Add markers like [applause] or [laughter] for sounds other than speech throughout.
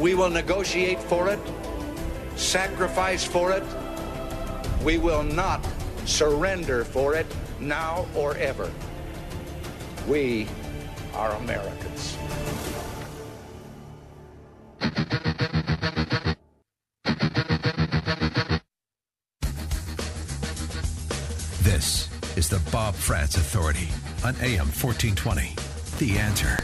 We will negotiate for it, sacrifice for it. We will not surrender for it now or ever. We are Americans. This is the Bob Frantz Authority on AM 1420. The answer.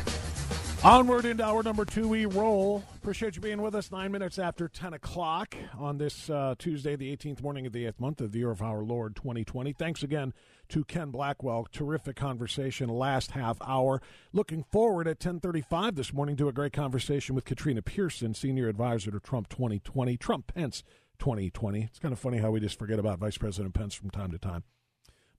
Onward into hour number two, we roll. Appreciate you being with us. Nine minutes after 10 o'clock on this uh, Tuesday, the 18th morning of the 8th month of the year of our Lord 2020. Thanks again to Ken Blackwell. Terrific conversation last half hour. Looking forward at 1035 this morning to a great conversation with Katrina Pearson, Senior Advisor to Trump 2020. Trump Pence 2020. It's kind of funny how we just forget about Vice President Pence from time to time.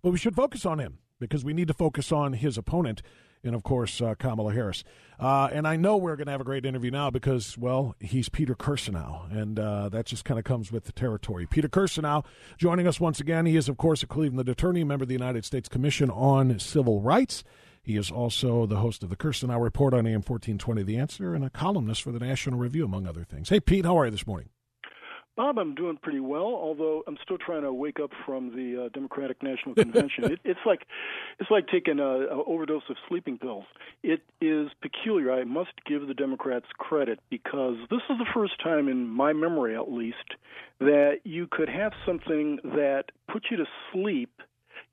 But we should focus on him because we need to focus on his opponent, and of course, uh, Kamala Harris. Uh, and I know we're going to have a great interview now because, well, he's Peter Kirsanow, and uh, that just kind of comes with the territory. Peter Kirsanow joining us once again. He is, of course, a Cleveland attorney, member of the United States Commission on Civil Rights. He is also the host of the Kirsanow Report on AM 1420 The Answer and a columnist for the National Review, among other things. Hey, Pete, how are you this morning? Bob, I'm doing pretty well, although I'm still trying to wake up from the uh, Democratic National Convention. [laughs] it, it's like it's like taking a, a overdose of sleeping pills. It is peculiar. I must give the Democrats credit because this is the first time in my memory, at least, that you could have something that puts you to sleep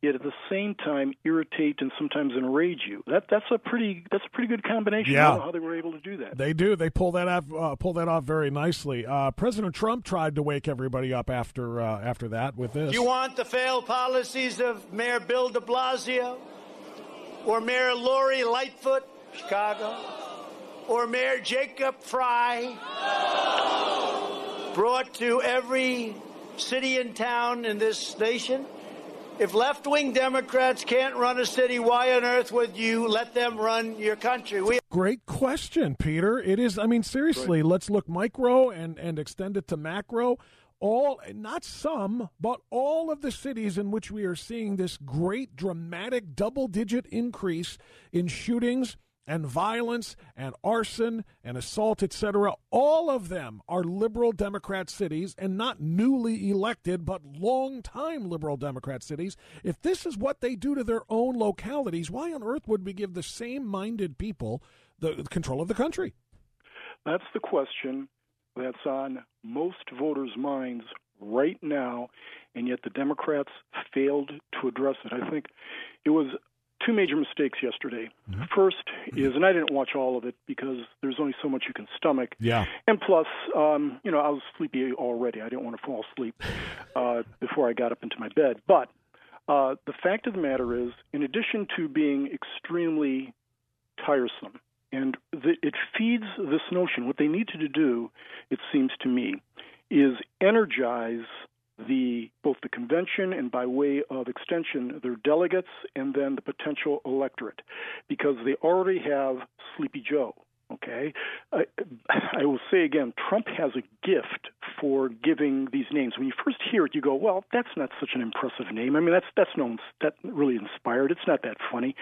yet at the same time irritate and sometimes enrage you. That that's a pretty that's a pretty good combination. Yeah. I don't know how they were able to do that. They do. They pull that off. Uh, pull that off very nicely. Uh, President Trump tried to wake everybody up after uh, after that with this. Do you want the failed policies of Mayor Bill De Blasio, or Mayor Lori Lightfoot, Chicago, or Mayor Jacob Frey, brought to every city and town in this nation? If left wing Democrats can't run a city, why on earth would you let them run your country? We- Great question, Peter. It is, I mean, seriously, right. let's look micro and, and extend it to macro. All, not some, but all of the cities in which we are seeing this great dramatic double digit increase in shootings and violence and arson and assault, etc., all of them are liberal Democrat cities and not newly elected, but long-time liberal Democrat cities. If this is what they do to their own localities, why on earth would we give the same minded people the control of the country? That's the question that's on most voters' minds right now, and yet the Democrats failed to address it. I think it was two major mistakes yesterday. Mm-hmm. First is, and I didn't watch all of it because there's only so much you can stomach. Yeah. And plus, um, you know, I was sleepy already. I didn't want to fall asleep uh, before I got up into my bed. But uh, the fact of the matter is, in addition to being extremely tiresome, and the, it feeds this notion, what they need to do, it seems to me, is energize the both the convention and by way of extension their delegates and then the potential electorate because they already have Sleepy Joe Okay, I, [clears throat] I will say again, Trump has a gift for giving these names. When you first hear it, you go, "Well, that's not such an impressive name." I mean, that's that's known that really inspired. It's not that funny,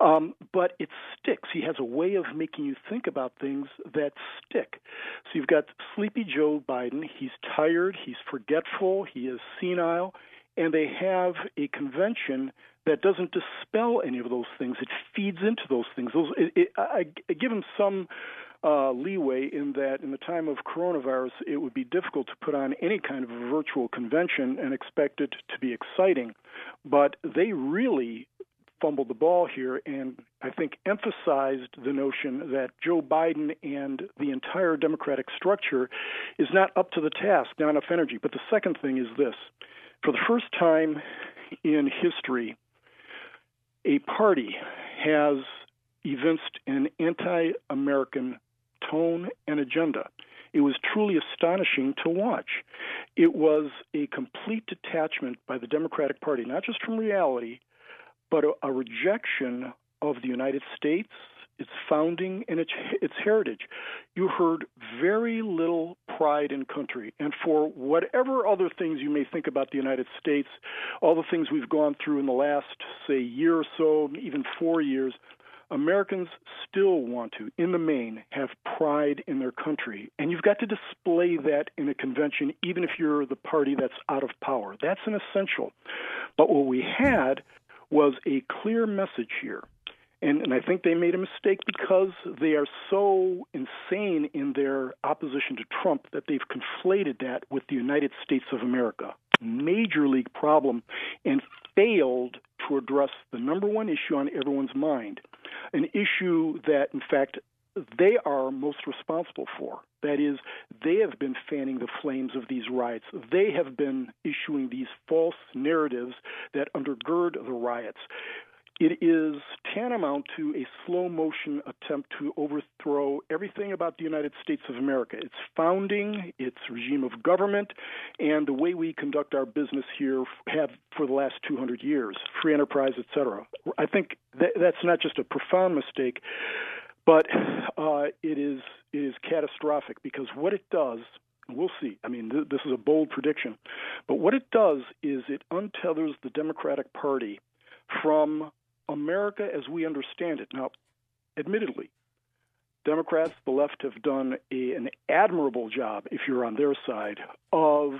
um, but it sticks. He has a way of making you think about things that stick. So you've got Sleepy Joe Biden. He's tired. He's forgetful. He is senile, and they have a convention that doesn't dispel any of those things. It feeds into those things. Those, it, it, I, I give him some uh, leeway in that in the time of coronavirus, it would be difficult to put on any kind of a virtual convention and expect it to be exciting. But they really fumbled the ball here and I think emphasized the notion that Joe Biden and the entire Democratic structure is not up to the task, not enough energy. But the second thing is this for the first time in history, a party has evinced an anti American tone and agenda. It was truly astonishing to watch. It was a complete detachment by the Democratic Party, not just from reality, but a, a rejection of the United States, its founding, and its, its heritage. You heard very little pride in country. And for whatever other things you may think about the United States, all the things we've gone through in the last, say, year or so, even four years, Americans still want to, in the main, have pride in their country. And you've got to display that in a convention, even if you're the party that's out of power. That's an essential. But what we had was a clear message here. And, and I think they made a mistake because they are so insane in their opposition to Trump that they've conflated that with the United States of America. Major league problem and failed to address the number one issue on everyone's mind, an issue that, in fact, they are most responsible for. That is, they have been fanning the flames of these riots. They have been issuing these false narratives that undergird the riots. It is tantamount to a slow motion attempt to overthrow everything about the United States of America its founding, its regime of government, and the way we conduct our business here have for the last 200 years, free enterprise, etc. I think that, that's not just a profound mistake, but uh, it is it is catastrophic because what it does We'll see. I mean, th- this is a bold prediction. But what it does is it untethers the Democratic Party from America as we understand it. Now, admittedly, Democrats, the left, have done a, an admirable job, if you're on their side, of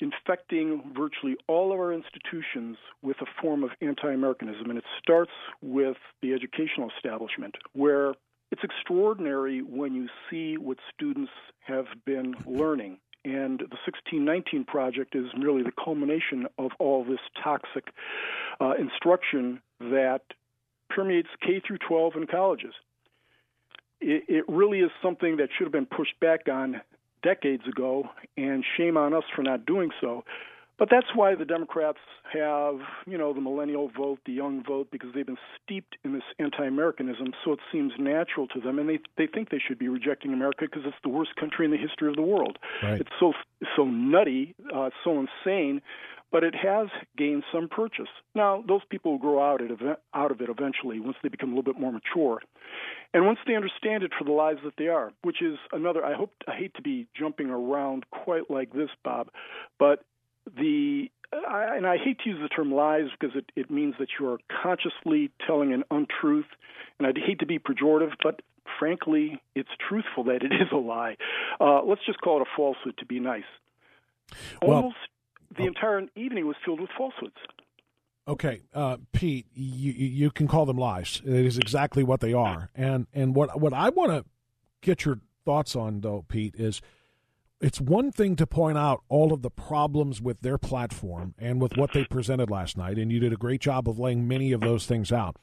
infecting virtually all of our institutions with a form of anti Americanism. And it starts with the educational establishment, where it's extraordinary when you see what students have been learning and the 1619 project is merely the culmination of all this toxic uh, instruction that permeates K through 12 in colleges. It, it really is something that should have been pushed back on decades ago, and shame on us for not doing so. But that's why the Democrats have, you know, the millennial vote, the young vote, because they've been steeped in this anti-Americanism. So it seems natural to them, and they they think they should be rejecting America because it's the worst country in the history of the world. Right. It's so so nutty, uh, so insane, but it has gained some purchase. Now those people will grow out it out of it eventually once they become a little bit more mature. And once they understand it for the lives that they are, which is another, I hope, I hate to be jumping around quite like this, Bob, but the I, and I hate to use the term lies because it, it means that you are consciously telling an untruth, and I'd hate to be pejorative, but frankly, it's truthful that it [laughs] is a lie. Uh, let's just call it a falsehood to be nice. Almost well, the oh. entire evening was filled with falsehoods. Okay, uh, Pete, you you can call them lies. It is exactly what they are. [laughs] And and what what I want to get your thoughts on, though, Pete, is it's one thing to point out all of the problems with their platform and with what they presented last night, and you did a great job of laying many of those things out.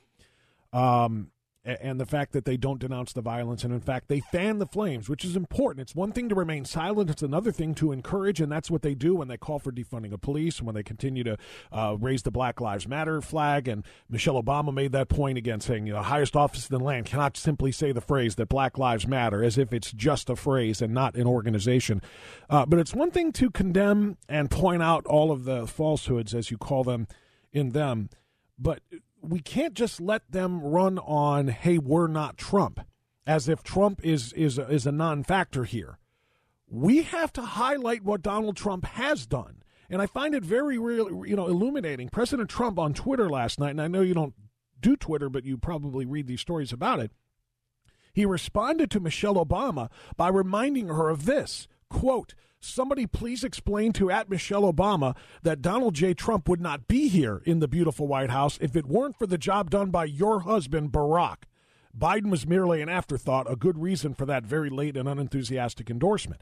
Um, and the fact that they don't denounce the violence and in fact they fan the flames which is important. It's one thing to remain silent it's another thing to encourage and that's what they do when they call for defunding of police when they continue to uh, raise the black lives matter flag and michelle obama made that point again saying you know, the highest office in the land cannot simply say the phrase that black lives matter as if it's just a phrase and not an organization. Uh, but it's one thing to condemn and point out all of the falsehoods as you call them in them but we can't just let them run on, hey, we're not Trump, as if Trump is is is a non-factor here. We have to highlight what Donald Trump has done. And I find it very real, you know, illuminating. President Trump on Twitter last night, and I know you don't do Twitter, but you probably read these stories about it. He responded to Michelle Obama by reminding her of this quote, Somebody please explain to at Michelle Obama that Donald J. Trump would not be here in the beautiful White House if it weren't for the job done by your husband, Barack. Biden was merely an afterthought, a good reason for that very late and unenthusiastic endorsement.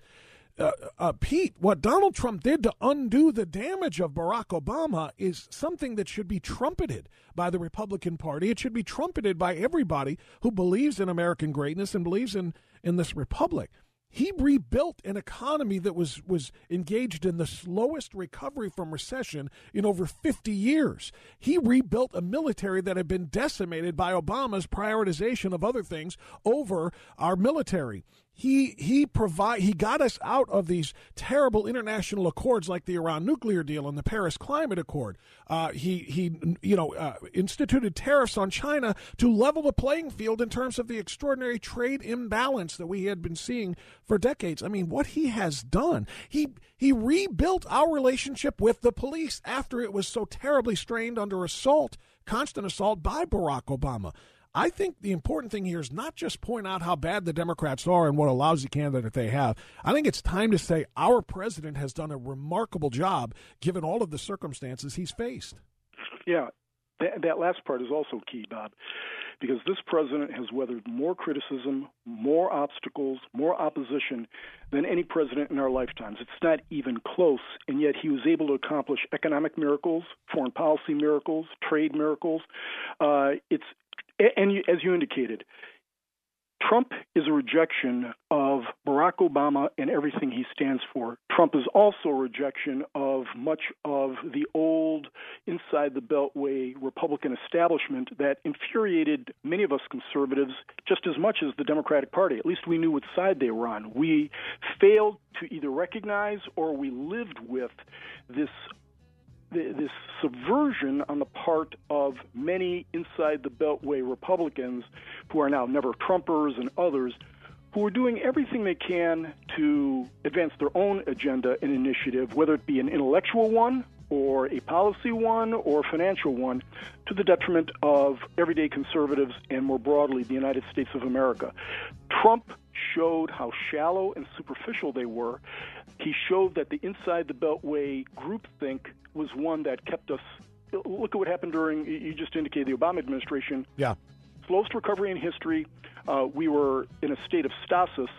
Uh, uh, Pete, what Donald Trump did to undo the damage of Barack Obama is something that should be trumpeted by the Republican Party. It should be trumpeted by everybody who believes in American greatness and believes in, in this republic. He rebuilt an economy that was, was engaged in the slowest recovery from recession in over 50 years. He rebuilt a military that had been decimated by Obama's prioritization of other things over our military he he provide he got us out of these terrible international accords like the Iran nuclear deal and the Paris Climate Accord. Uh, he he you know uh, instituted tariffs on China to level the playing field in terms of the extraordinary trade imbalance that we had been seeing for decades. I mean, what he has done, he he rebuilt our relationship with the police after it was so terribly strained under assault, constant assault by Barack Obama. I think the important thing here is not just point out how bad the Democrats are and what a lousy candidate they have. I think it's time to say our president has done a remarkable job given all of the circumstances he's faced. Yeah, that, that last part is also key, Bob, because this president has weathered more criticism, more obstacles, more opposition than any president in our lifetimes. It's not even close, and yet he was able to accomplish economic miracles, foreign policy miracles, trade miracles. Uh, it's and you, as you indicated, Trump is a rejection of Barack Obama and everything he stands for. Trump is also a rejection of much of the old inside the Beltway Republican establishment that infuriated many of us conservatives just as much as the Democratic Party. At least we knew what side they were on. We failed to either recognize or we lived with this this subversion on the part of many inside the Beltway Republicans who are now never Trumpers and others who are doing everything they can to advance their own agenda and initiative, whether it be an intellectual one or a policy one or financial one, to the detriment of everyday conservatives and more broadly the United States of America. Trump showed how shallow and superficial they were. He showed that the inside the Beltway groupthink was one that kept us. Look at what happened during, you just indicated, the Obama administration. Yeah. Slowest recovery in history. Uh, we were in a state of stasis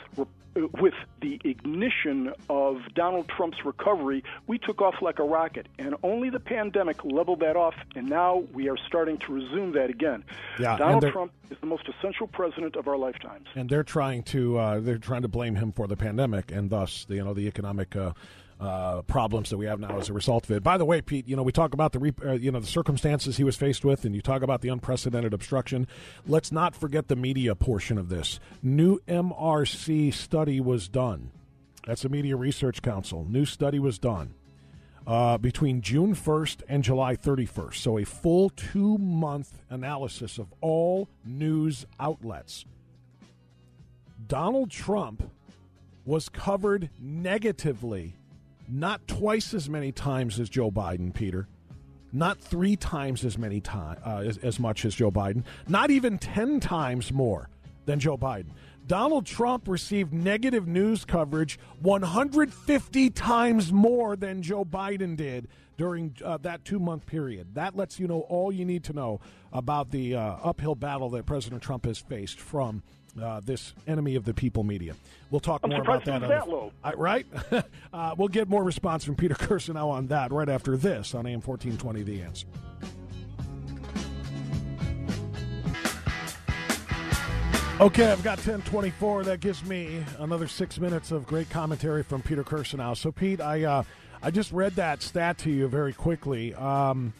with the ignition of Donald Trump's recovery, we took off like a rocket, and only the pandemic leveled that off, and now we are starting to resume that again. Yeah, Donald Trump is the most essential president of our lifetimes, and they're trying to uh, they're trying to blame him for the pandemic and thus the, you know the economic. Uh, uh, problems that we have now as a result of it. By the way, Pete, you know we talk about the uh, you know the circumstances he was faced with, and you talk about the unprecedented obstruction. Let's not forget the media portion of this. New MRC study was done. That's the Media Research Council. New study was done uh, between June 1st and July 31st. So a full two month analysis of all news outlets. Donald Trump was covered negatively not twice as many times as Joe Biden, Peter. Not three times as many time uh, as, as much as Joe Biden. Not even ten times more than Joe Biden. Donald Trump received negative news coverage 150 times more than Joe Biden did during uh, that two month period. That lets you know all you need to know about the uh, uphill battle that President Trump has faced from uh, this enemy of the people media. We'll talk I'm more about that. that. Uh, right? [laughs] uh, we'll get more response from Peter [laughs] Kirsanow on that right after this on AM 1420 The Answer. Okay, I've got 1024. That gives me another six minutes of great commentary from Peter Kirsanow. So, Pete, I uh, I just read that stat to you very quickly. Um,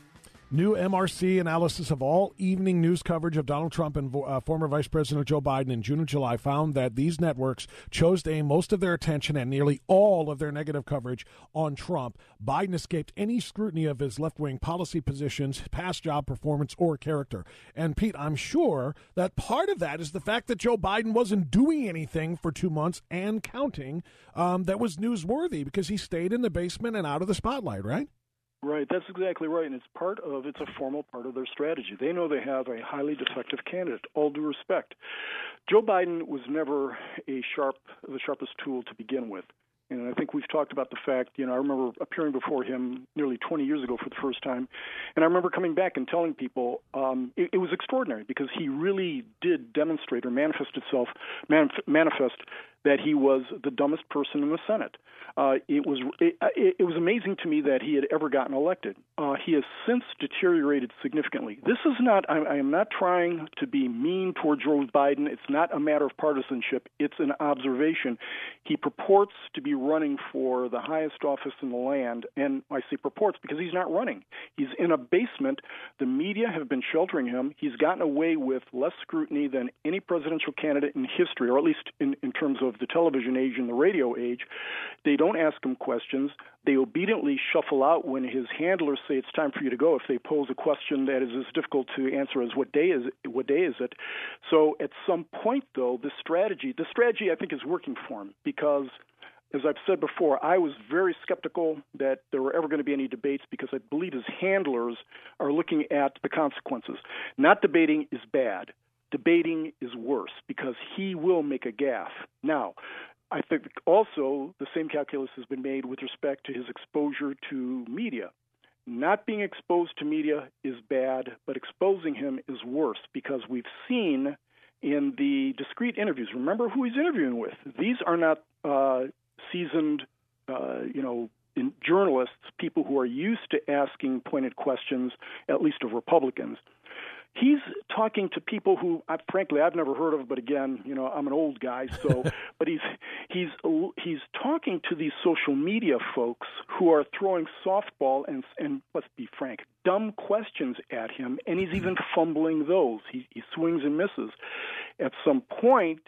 New MRC analysis of all evening news coverage of Donald Trump and uh, former Vice President Joe Biden in June and July found that these networks chose to aim most of their attention and nearly all of their negative coverage on Trump. Biden escaped any scrutiny of his left wing policy positions, past job performance, or character. And Pete, I'm sure that part of that is the fact that Joe Biden wasn't doing anything for two months and counting um, that was newsworthy because he stayed in the basement and out of the spotlight, right? Right, that's exactly right, and it's part of it's a formal part of their strategy. They know they have a highly defective candidate. All due respect, Joe Biden was never a sharp, the sharpest tool to begin with. And I think we've talked about the fact, you know, I remember appearing before him nearly 20 years ago for the first time. And I remember coming back and telling people um, it, it was extraordinary because he really did demonstrate or manifest itself, manif- manifest that he was the dumbest person in the Senate. Uh, it was it, it, was amazing to me that he had ever gotten elected. Uh, he has since deteriorated significantly. This is not. I, I am not trying to be mean toward Joe Biden. It's not a matter of partisanship. It's an observation. He purports to be running for the highest office in the land, and I say purports because he's not running. He's in a basement. The media have been sheltering him. He's gotten away with less scrutiny than any presidential candidate in history, or at least in, in terms of the television age and the radio age. They don't ask him questions. They obediently shuffle out when his handlers say it's time for you to go. If they pose a question that is as difficult to answer as what day is it, what day is it? So at some point, though, the strategy, the strategy I think is working for him because as I've said before, I was very skeptical that there were ever going to be any debates because I believe his handlers are looking at the consequences. Not debating is bad debating is worse because he will make a gaffe. Now, I think also the same calculus has been made with respect to his exposure to media. Not being exposed to media is bad, but exposing him is worse because we've seen in the discrete interviews. Remember who he's interviewing with. These are not uh, seasoned, uh, you know, journalists, people who are used to asking pointed questions, at least of Republicans he's talking to people who, I, frankly, I've never heard of. But again, you know, I'm an old guy, so. [laughs] but he's he's he's talking to these social media folks who are throwing softball and and let's be frank, dumb questions at him, and he's even fumbling those. He, he swings and misses. At some point,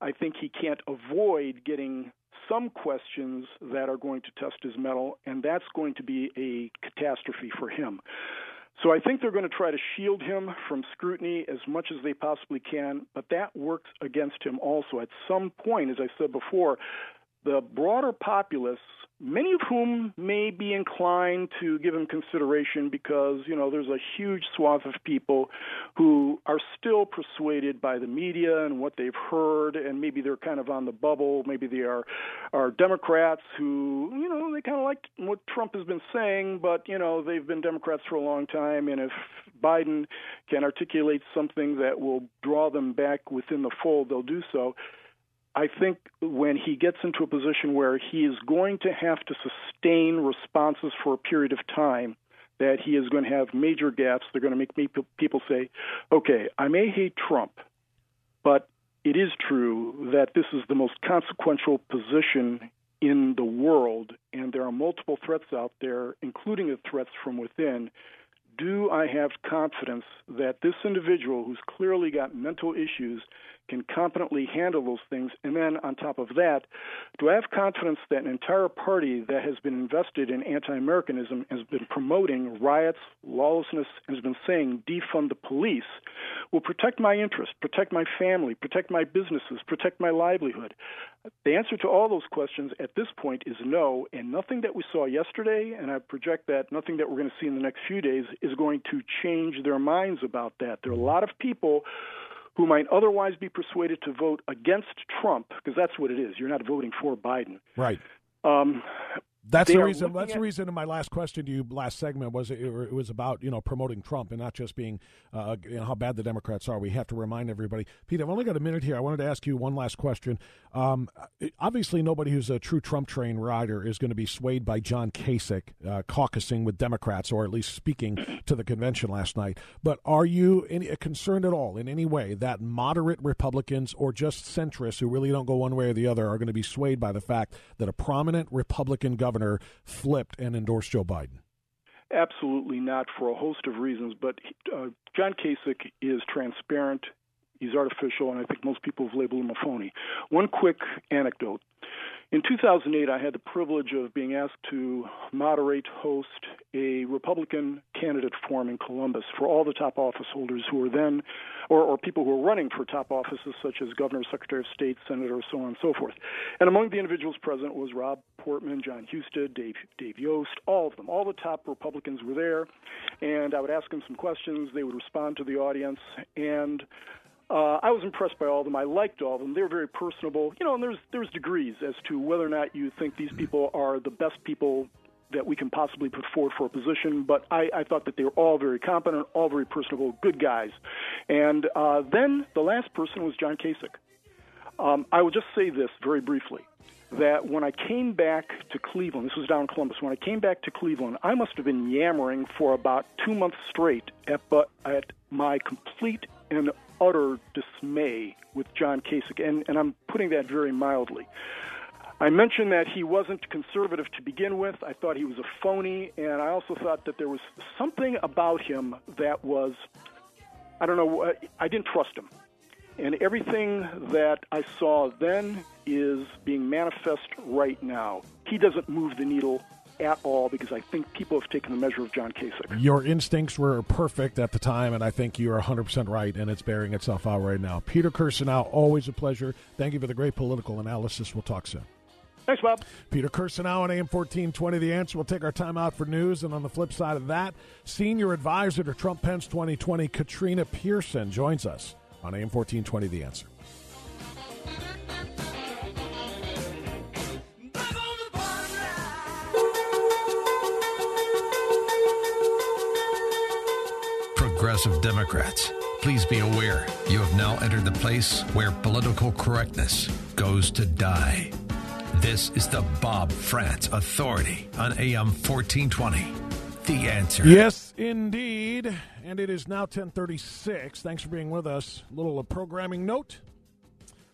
I think he can't avoid getting some questions that are going to test his mettle, and that's going to be a catastrophe for him. So I think they're going to try to shield him from scrutiny as much as they possibly can, but that works against him also. At some point, as I said before, the broader populace many of whom may be inclined to give him consideration because, you know, there's a huge swath of people who are still persuaded by the media and what they've heard, and maybe they're kind of on the bubble. Maybe they are, are Democrats who, you know, they kind of like what Trump has been saying, but, you know, they've been Democrats for a long time, and if Biden can articulate something that will draw them back within the fold, they'll do so. I think when he gets into a position where he is going to have to sustain responses for a period of time, that he is going to have major gaps. They're going to make people say, okay, I may hate Trump, but it is true that this is the most consequential position in the world, and there are multiple threats out there, including the threats from within. Do I have confidence that this individual who's clearly got mental issues can competently handle those things. And then on top of that, do I have confidence that an entire party that has been invested in anti Americanism has been promoting riots, lawlessness, and has been saying defund the police will protect my interests, protect my family, protect my businesses, protect my livelihood? The answer to all those questions at this point is no, and nothing that we saw yesterday, and I project that nothing that we're going to see in the next few days is going to change their minds about that. There are a lot of people who might otherwise be persuaded to vote against Trump, because that's what it is. You're not voting for Biden. Right. Um, that's the reason. That's at, the reason. In my last question to you, last segment was it, it was about you know promoting Trump and not just being uh, you know, how bad the Democrats are. We have to remind everybody. Pete, I've only got a minute here. I wanted to ask you one last question. Um, obviously, nobody who's a true Trump train rider is going to be swayed by John Kasich uh, caucusing with Democrats, or at least speaking to the convention last night. But are you any, concerned at all in any way that moderate Republicans or just centrists who really don't go one way or the other are going to be swayed by the fact that a prominent Republican governor governor flipped and endorsed Joe Biden? Absolutely not, for a host of reasons. But uh, John Kasich is transparent. He's artificial, and I think most people have labeled him a phony. One quick anecdote. In 2008, I had the privilege of being asked to moderate, host a Republican candidate forum in Columbus for all the top office holders who were then, or, or people who were running for top offices such as governor, secretary of state, senator, so on and so forth. And among the individuals present was Rob Portman, Jon Husted, Dave, Dave Yost, all of them. All the top Republicans were there, and I would ask them some questions. They would respond to the audience, and Uh, I was impressed by all of them. I liked all of them. They were very personable. You know, and there's there's degrees as to whether or not you think these people are the best people that we can possibly put forward for a position. But I, I thought that they were all very competent, all very personable, good guys. And uh, then the last person was John Kasich. Um, I will just say this very briefly that when I came back to Cleveland, this was down in Columbus, when I came back to Cleveland, I must have been yammering for about two months straight at, but at my complete and utter dismay with John Kasich, and, and I'm putting that very mildly. I mentioned that he wasn't conservative to begin with. I thought he was a phony, and I also thought that there was something about him that was, I don't know, uh, I didn't trust him. And everything that I saw then is being manifest right now. He doesn't move the needle at all because I think people have taken the measure of John Kasich. Your instincts were perfect at the time, and I think you are 100% right, and it's bearing itself out right now. Peter Kirsanow, always a pleasure. Thank you for the great political analysis. We'll talk soon. Thanks, Bob. Peter Kirsanow on AM 1420. The answer. We'll take our time out for news. And on the flip side of that, senior advisor to Trump Pence 2020, Katrina Pearson, joins us on AM 1420. The answer. Progressive Democrats, please be aware you have now entered the place where political correctness goes to die. This is the Bob Frantz Authority on AM 1420. The answer. Yes, indeed. And it is now 1036. Thanks for being with us. A little uh, programming note.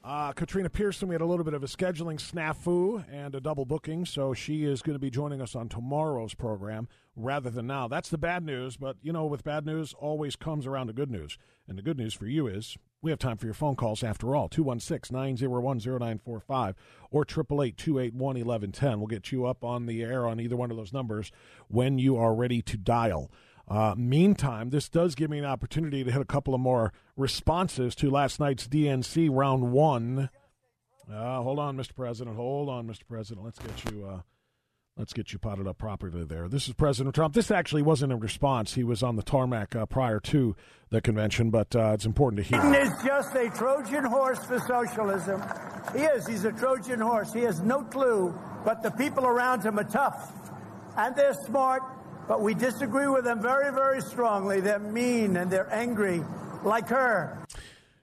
Uh, Katrina Pearson, we had a little bit of a scheduling snafu and a double booking, so she is going to be joining us on tomorrow's program rather than now. That's the bad news, but you know, with bad news always comes around the good news. And the good news for you is we have time for your phone calls after all 216 901 0945 or 888 281 1110. We'll get you up on the air on either one of those numbers when you are ready to dial. Uh, meantime, this does give me an opportunity to hit a couple of more responses to last night's DNC round one. Uh, hold on, Mr. President. Hold on, Mr. President. Let's get you. Uh, let's get you potted up properly there. This is President Trump. This actually wasn't a response. He was on the tarmac uh, prior to the convention, but uh, it's important to hear. Biden is just a Trojan horse for socialism. He is. He's a Trojan horse. He has no clue, but the people around him are tough, and they're smart but we disagree with them very, very strongly. They're mean and they're angry, like her.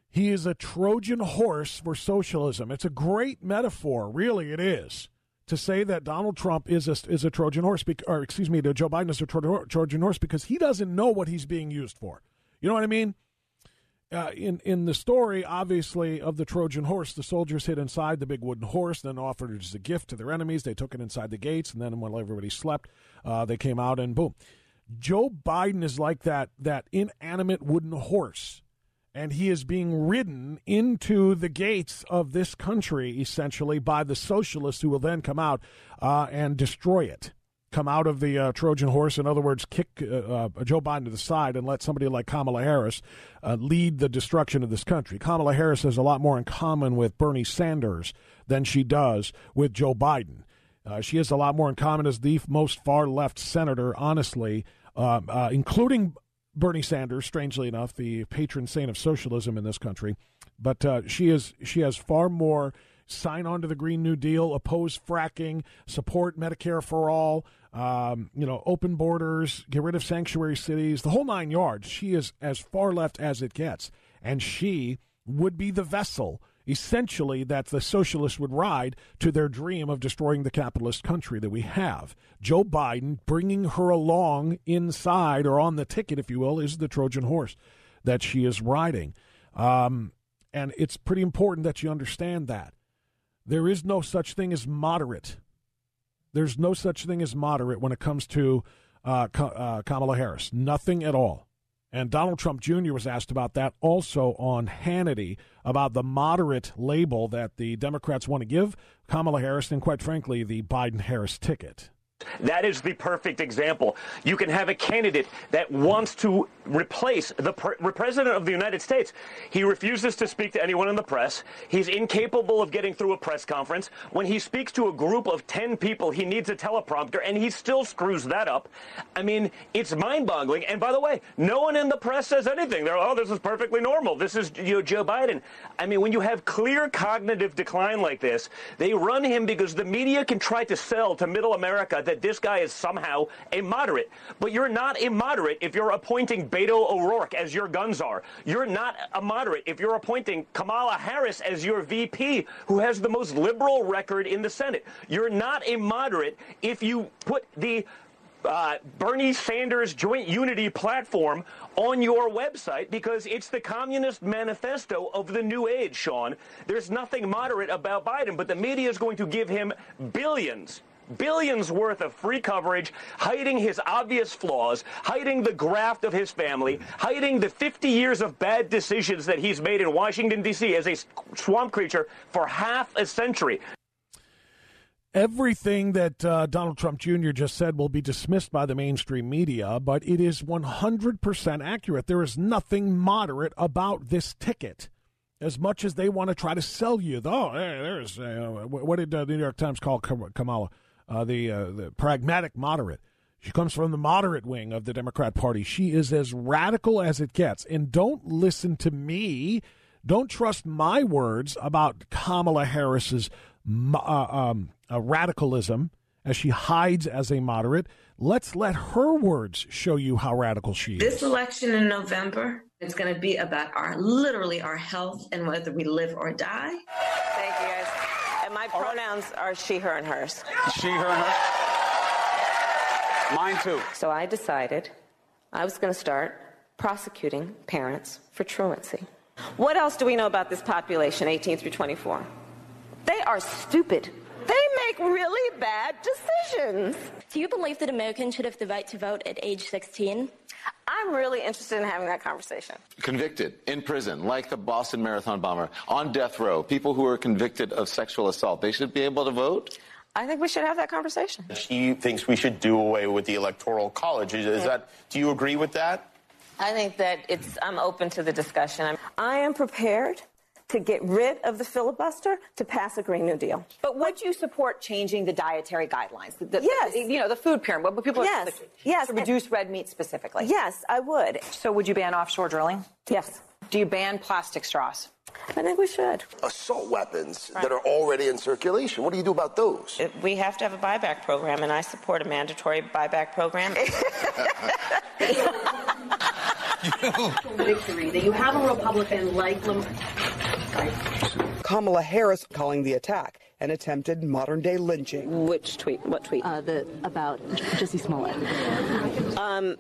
He is a Trojan horse for socialism. It's a great metaphor, really, it is, to say that Donald Trump is a, is a Trojan horse, or excuse me, Joe Biden is a Trojan horse because he doesn't know what he's being used for. You know what I mean? Uh, in in the story, obviously, of the Trojan horse, the soldiers hid inside the big wooden horse, then offered it as a gift to their enemies. They took it inside the gates, and then while everybody slept, uh, they came out and boom. Joe Biden is like that that inanimate wooden horse, and he is being ridden into the gates of this country essentially by the socialists who will then come out uh, and destroy it come out of the uh, Trojan horse. In other words, kick uh, uh, Joe Biden to the side and let somebody like Kamala Harris uh, lead the destruction of this country. Kamala Harris has a lot more in common with Bernie Sanders than she does with Joe Biden. Uh, she has a lot more in common as the most far left senator, honestly, um, including Bernie Sanders. Strangely enough, the patron saint of socialism in this country, but she is she has far more sign on to the Green New Deal, oppose fracking, support Medicare for all, um, you know, open borders, get rid of sanctuary cities, the whole nine yards. She is as far left as it gets. And she would be the vessel, essentially, that the socialists would ride to their dream of destroying the capitalist country that we have. Joe Biden bringing her along inside or on the ticket, if you will, is the Trojan horse that she is riding. Um, and it's pretty important that you understand that. There is no such thing as moderate. There's no such thing as moderate when it comes to uh, uh, Kamala Harris. Nothing at all. And Donald Trump Jr. was asked about that also on Hannity about the moderate label that the Democrats want to give Kamala Harris and, quite frankly, the Biden Harris ticket. That is the perfect example. You can have a candidate that wants to replace the pre- president of the United States. He refuses to speak to anyone in the press. He's incapable of getting through a press conference. When he speaks to a group of 10 people, he needs a teleprompter, and he still screws that up. I mean, it's mind-boggling. And by the way, no one in the press says anything. They're, oh, this is perfectly normal. This is you know, Joe Biden. I mean, when you have clear cognitive decline like this, they run him because the media can try to sell to middle America that this guy is somehow a moderate. But you're not a moderate if you're appointing Beto O'Rourke as your gun czar. You're not a moderate if you're appointing Kamala Harris as your VP, who has the most liberal record in the Senate. You're not a moderate if you put the uh, Bernie Sanders Joint Unity platform on your website because it's the Communist Manifesto of the New Age, Sean. There's nothing moderate about Biden, but the media is going to give him billions billions worth of free coverage, hiding his obvious flaws, hiding the graft of his family, hiding the 50 years of bad decisions that he's made in Washington, D.C. as a swamp creature for half a century. Everything that uh, Donald Trump Jr. just said will be dismissed by the mainstream media, but it is 100% accurate. There is nothing moderate about this ticket. As much as they want to try to sell you, oh, there's uh, what did uh, the New York Times call Kamala? Uh, the uh, the pragmatic moderate. She comes from the moderate wing of the Democrat Party. She is as radical as it gets. And don't listen to me. Don't trust my words about Kamala Harris's uh, um, uh, radicalism as she hides as a moderate. Let's let her words show you how radical she is. This election in November it's going to be about our literally our health and whether we live or die. Thank you, guys. My pronouns are she, her, and hers. She, her, and hers. Mine too. So I decided I was going to start prosecuting parents for truancy. What else do we know about this population, 18 through 24? They are stupid. They make really bad decisions. Do you believe that Americans should have the right to vote at age 16? I'm really interested in having that conversation. Convicted in prison, like the Boston Marathon bomber, on death row, people who are convicted of sexual assault, they should be able to vote? I think we should have that conversation. She thinks we should do away with the electoral college. Is, is that? Do you agree with that? I think that it's. I'm open to the discussion. I'm, I am prepared to get rid of the filibuster to pass a Green New Deal. But would you support changing the dietary guidelines? The, yes. The, you know, the food pyramid. What people yes. Are, yes. To reduce red meat specifically. Yes, I would. So would you ban offshore drilling? Yes. Do you ban plastic straws? I think we should. Assault weapons right. that are already in circulation. What do you do about those? Uh, we have to have a buyback program, and I support a mandatory buyback program. [laughs] Victory that you have a Republican like Lamar. Kamala Harris calling the attack an attempted modern day lynching. Which tweet? What tweet? Uh, the about Jussie Smollett. Um.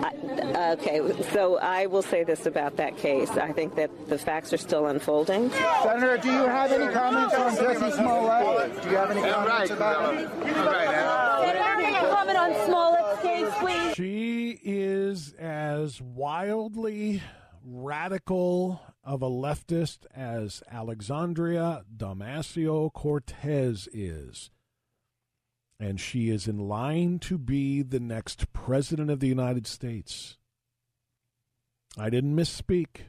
I, okay, so I will say this about that case. I think that the facts are still unfolding. Senator, do you have any comments on Jussie Smollett? Do you have any comments about it? Senator, can you comment on Smollett's case, please? She is as wildly radical of a leftist as Alexandria Damasio Cortez is. And she is in line to be the next president of the United States. I didn't misspeak.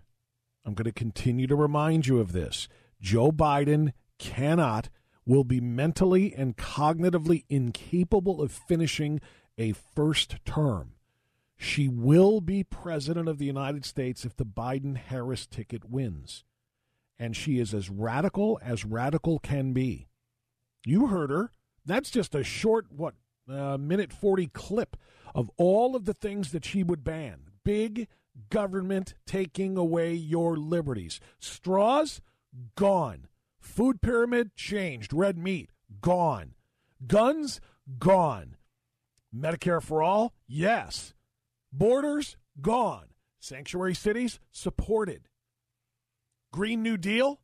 I'm going to continue to remind you of this. Joe Biden cannot, will be mentally and cognitively incapable of finishing a first term. She will be president of the United States if the Biden Harris ticket wins. And she is as radical as radical can be. You heard her. That's just a short, what, uh, minute 40 clip of all of the things that she would ban. Big government taking away your liberties. Straws, gone. Food pyramid, changed. Red meat, gone. Guns, gone. Medicare for all, yes. Borders gone. Sanctuary cities supported. Green New Deal,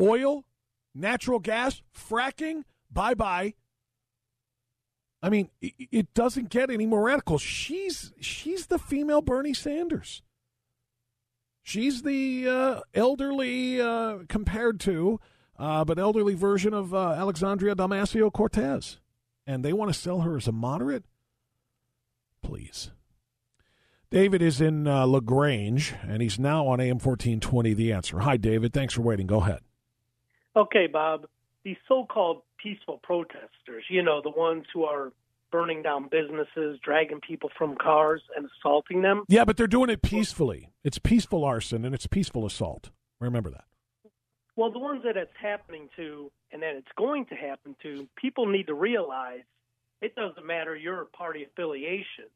oil, natural gas, fracking, bye bye. I mean, it doesn't get any more radical. She's she's the female Bernie Sanders. She's the uh, elderly uh, compared to, uh, but elderly version of uh, Alexandria Damasio Cortez, and they want to sell her as a moderate. Please. David is in uh, LaGrange, and he's now on AM 1420, The Answer. Hi, David. Thanks for waiting. Go ahead. Okay, Bob. These so called peaceful protesters, you know, the ones who are burning down businesses, dragging people from cars, and assaulting them. Yeah, but they're doing it peacefully. It's peaceful arson and it's peaceful assault. Remember that. Well, the ones that it's happening to and that it's going to happen to, people need to realize it doesn't matter your party affiliation.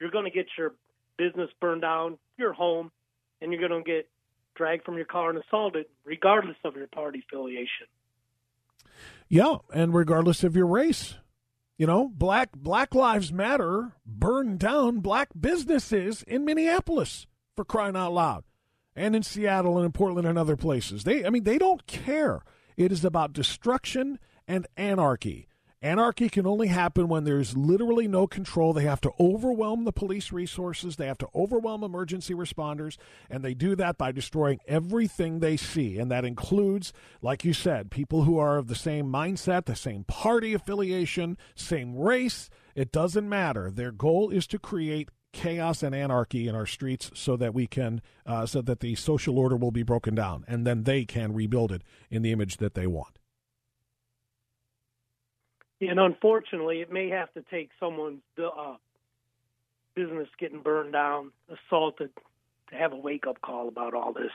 You're going to get your business burned down, your home, and you're going to get dragged from your car and assaulted, regardless of your party affiliation. Yeah, and regardless of your race. You know, black Black Lives Matter burned down black businesses in Minneapolis for crying out loud, and in Seattle and in Portland and other places. They, I mean, they don't care. It is about destruction and anarchy. Anarchy can only happen when there's literally no control. They have to overwhelm the police resources, they have to overwhelm emergency responders, and they do that by destroying everything they see. And that includes, like you said, people who are of the same mindset, the same party affiliation, same race. It doesn't matter. Their goal is to create chaos and anarchy in our streets so that we can uh, so that the social order will be broken down and then they can rebuild it in the image that they want and unfortunately, it may have to take someone's uh, business getting burned down, assaulted, to have a wake up call about all this.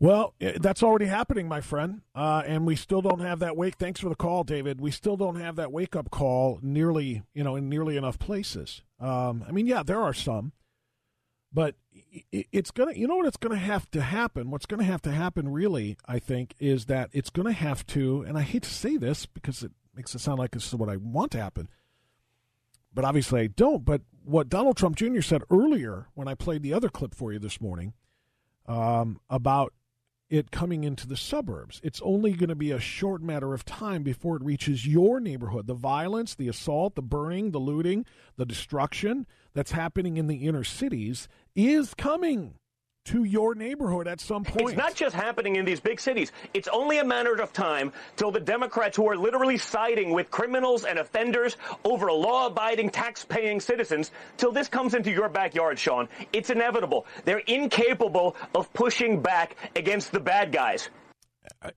Well, that's already happening, my friend, uh, and we still don't have that wake. Thanks for the call, David. We still don't have that wake up call nearly, you know, in nearly enough places. Um, I mean, yeah, there are some, but it's gonna. You know what? It's gonna have to happen. What's gonna have to happen, really, I think, is that it's gonna have to. And I hate to say this because it makes it sound like this is what I want to happen. But obviously I don't. But what Donald Trump Jr. said earlier when I played the other clip for you this morning um, about it coming into the suburbs, it's only going to be a short matter of time before it reaches your neighborhood. The violence, the assault, the burning, the looting, the destruction that's happening in the inner cities is coming to your neighborhood at some point. It's not just happening in these big cities. It's only a matter of time till the Democrats who are literally siding with criminals and offenders over law-abiding, tax-paying citizens, till this comes into your backyard, Sean. It's inevitable. They're incapable of pushing back against the bad guys.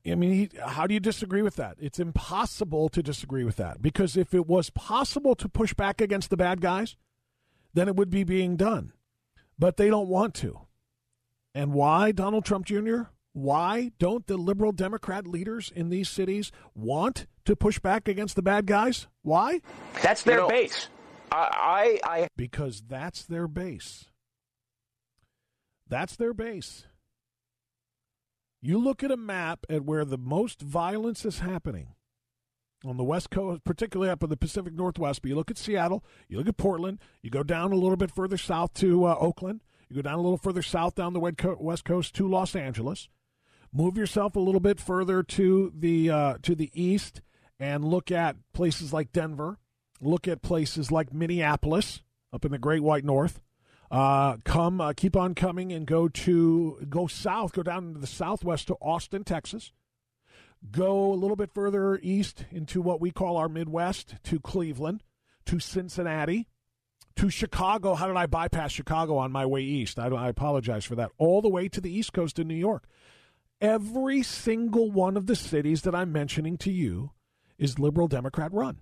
I mean, how do you disagree with that? It's impossible to disagree with that because if it was possible to push back against the bad guys, then it would be being done. But they don't want to. And why, Donald Trump Jr.? Why don't the liberal Democrat leaders in these cities want to push back against the bad guys? Why? That's their you know, base. I, I, I, because that's their base. That's their base. You look at a map at where the most violence is happening on the West Coast, particularly up in the Pacific Northwest. But you look at Seattle, you look at Portland, you go down a little bit further south to uh, Oakland, you go down a little further south down the West Coast to Los Angeles. Move yourself a little bit further to the uh, to the east and look at places like Denver. Look at places like Minneapolis up in the Great White North. Uh, come, uh, keep on coming, and go to go south. Go down into the southwest to Austin, Texas. Go a little bit further east into what we call our Midwest to Cleveland, to Cincinnati, to Chicago. How did I bypass Chicago on my way east? I, I apologize for that. All the way to the East Coast in New York. Every single one of the cities that I'm mentioning to you is liberal Democrat run.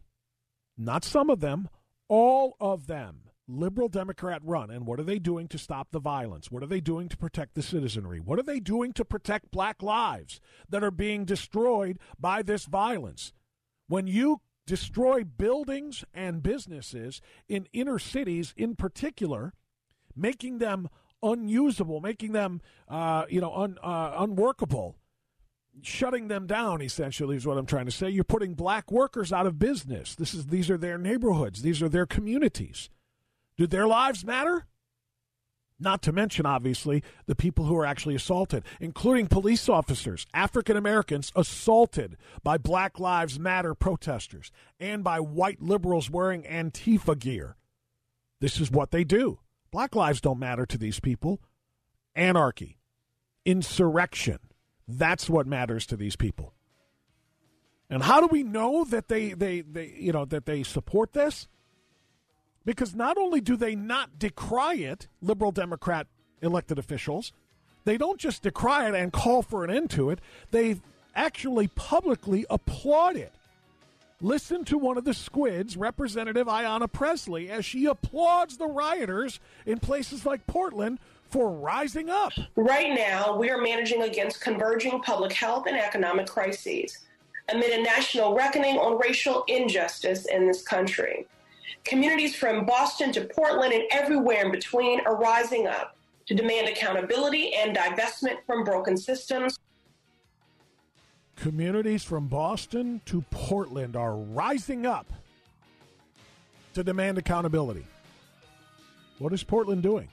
Not some of them, all of them liberal Democrat run. And what are they doing to stop the violence? What are they doing to protect the citizenry? What are they doing to protect black lives that are being destroyed by this violence? When you destroy buildings and businesses in inner cities in particular, making them unusable, making them uh, you know un, uh, unworkable, shutting them down. Essentially, is what I'm trying to say. You're putting black workers out of business. This is these are their neighborhoods. These are their communities. Do their lives matter? Not to mention, obviously, the people who are actually assaulted, including police officers, African Americans assaulted by Black Lives Matter protesters and by white liberals wearing Antifa gear. This is what they do. Black lives don't matter to these people. Anarchy, insurrection, that's what matters to these people. And how do we know that they, they, they you know that they support this? Because not only do they not decry it, liberal Democrat elected officials, they don't just decry it and call for an end to it, they actually publicly applaud it. Listen to one of the squids, Representative Ayanna Pressley, as she applauds the rioters in places like Portland for rising up. Right now, we are managing against converging public health and economic crises amid a national reckoning on racial injustice in this country. Communities from Boston to Portland and everywhere in between are rising up to demand accountability and divestment from broken systems. Communities from Boston to Portland are rising up to demand accountability. What is Portland doing?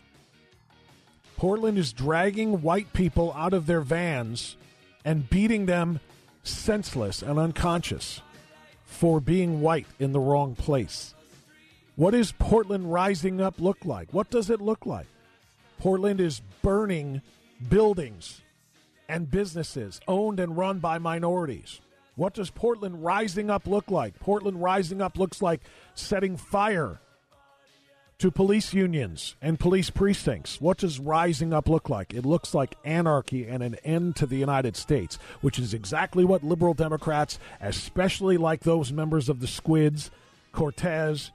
Portland is dragging white people out of their vans and beating them senseless and unconscious for being white in the wrong place. What is Portland rising up look like? What does it look like? Portland is burning buildings and businesses owned and run by minorities. What does Portland rising up look like? Portland rising up looks like setting fire to police unions and police precincts. What does rising up look like? It looks like anarchy and an end to the United States, which is exactly what liberal Democrats, especially like those members of the Squids, Cortez,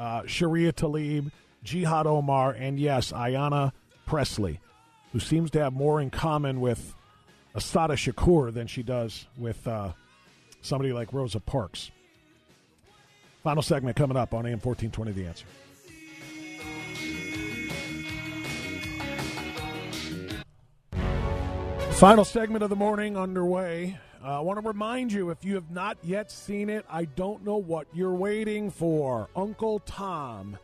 uh, Sharia Tlaib, Jihad Omar, and yes, Ayanna Pressley, who seems to have more in common with Assata Shakur than she does with uh, somebody like Rosa Parks. Final segment coming up on AM 1420 The Answer. Final segment of the morning underway. Uh, I want to remind you if you have not yet seen it, I don't know what you're waiting for. Uncle Tom,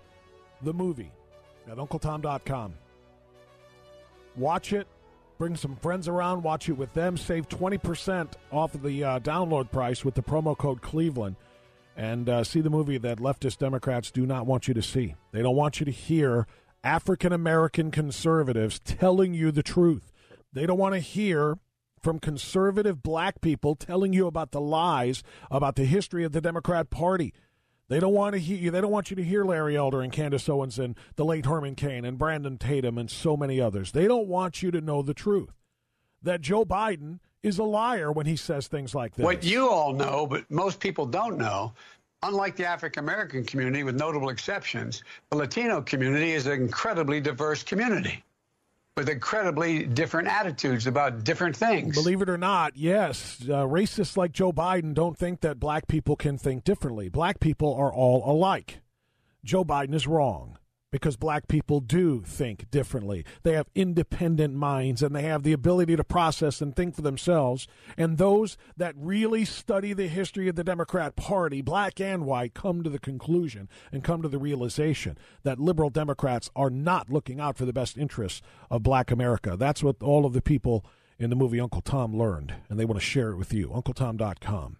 the movie at UncleTom.com. Watch it, bring some friends around, watch it with them, save 20% off of the uh, download price with the promo code Cleveland, and uh, see the movie that leftist Democrats do not want you to see. They don't want you to hear African American conservatives telling you the truth. They don't want to hear from conservative black people telling you about the lies about the history of the Democrat Party. They don't want to hear you. they don't want you to hear Larry Elder and Candace Owens and the late Herman Cain and Brandon Tatum and so many others. They don't want you to know the truth. That Joe Biden is a liar when he says things like this. What you all know, but most people don't know, unlike the African American community, with notable exceptions, the Latino community is an incredibly diverse community with incredibly different attitudes about different things. Believe it or not, yes, uh, racists like Joe Biden don't think that black people can think differently. Black people are all alike. Joe Biden is wrong because black people do think differently. They have independent minds and they have the ability to process and think for themselves. And those that really study the history of the Democrat Party, black and white, come to the conclusion and come to the realization that liberal Democrats are not looking out for the best interests of black America. That's what all of the people in the movie Uncle Tom learned, and they want to share it with you. UncleTom.com.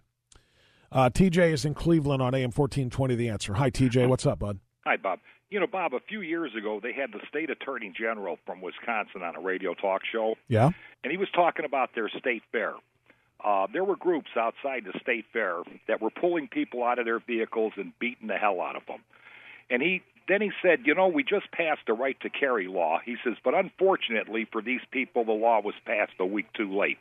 Uh, TJ is in Cleveland on AM 1420 The Answer. Hi, TJ. What's up, bud? Hi, Bob. You know, Bob, a few years ago, they had the state attorney general from Wisconsin on a radio talk show. Yeah. And he was talking about their state fair. Uh, there were groups outside the state fair that were pulling people out of their vehicles and beating the hell out of them. And he then he said, you know, we just passed the right to carry law. He says, but unfortunately for these people, the law was passed a week too late.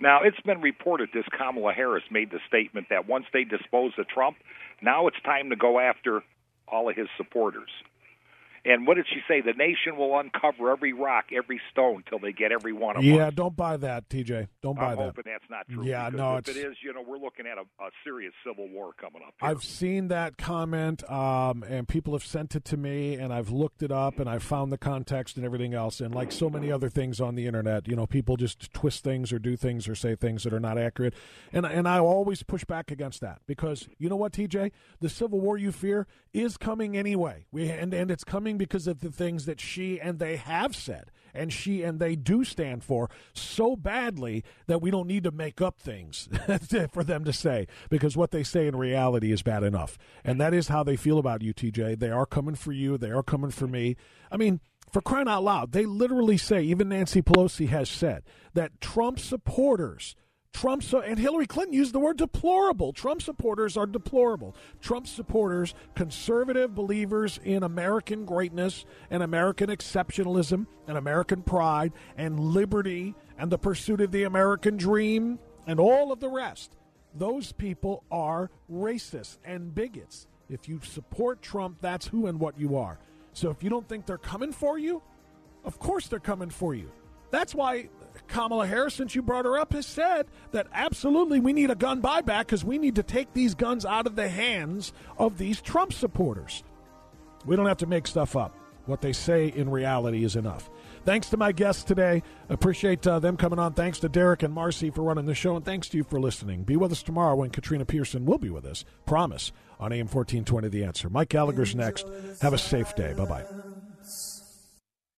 Now, it's been reported this Kamala Harris made the statement that once they dispose of Trump, now it's time to go after all of his supporters. And what did she say? The nation will uncover every rock, every stone, till they get every one of them. Yeah, don't buy that, TJ. Don't buy I'm that. hoping that's not true. Yeah, no, if it's- it is, you know, we're looking at a, a serious civil war coming up. Here. I've seen that comment, um, and people have sent it to me, and I've looked it up, and I've found the context and everything else. And like so many other things on the internet, you know, people just twist things or do things or say things that are not accurate. And and I always push back against that because you know what, TJ, the civil war you fear is coming anyway. We and and it's coming because of the things that she and they have said, and she and they do stand for so badly that we don't need to make up things [laughs] for them to say because what they say in reality is bad enough. And that is how they feel about you, TJ. They are coming for you. They are coming for me. I mean, for crying out loud, they literally say, even Nancy Pelosi has said, that Trump supporters. Trump and Hillary Clinton used the word deplorable. Trump supporters are deplorable. Trump supporters, conservative believers in American greatness and American exceptionalism and American pride and liberty and the pursuit of the American dream and all of the rest. Those people are racist and bigots. If you support Trump, that's who and what you are. So if you don't think they're coming for you, of course they're coming for you. That's why Kamala Harris, since you brought her up, has said that absolutely we need a gun buyback because we need to take these guns out of the hands of these Trump supporters. We don't have to make stuff up. What they say in reality is enough. Thanks to my guests today. Appreciate uh, them coming on. Thanks to Derek and Marcy for running the show, and thanks to you for listening. Be with us tomorrow when Katrina Pierson will be with us. Promise on AM 1420 The Answer. Mike Gallagher's next. Have a safe day. Bye bye.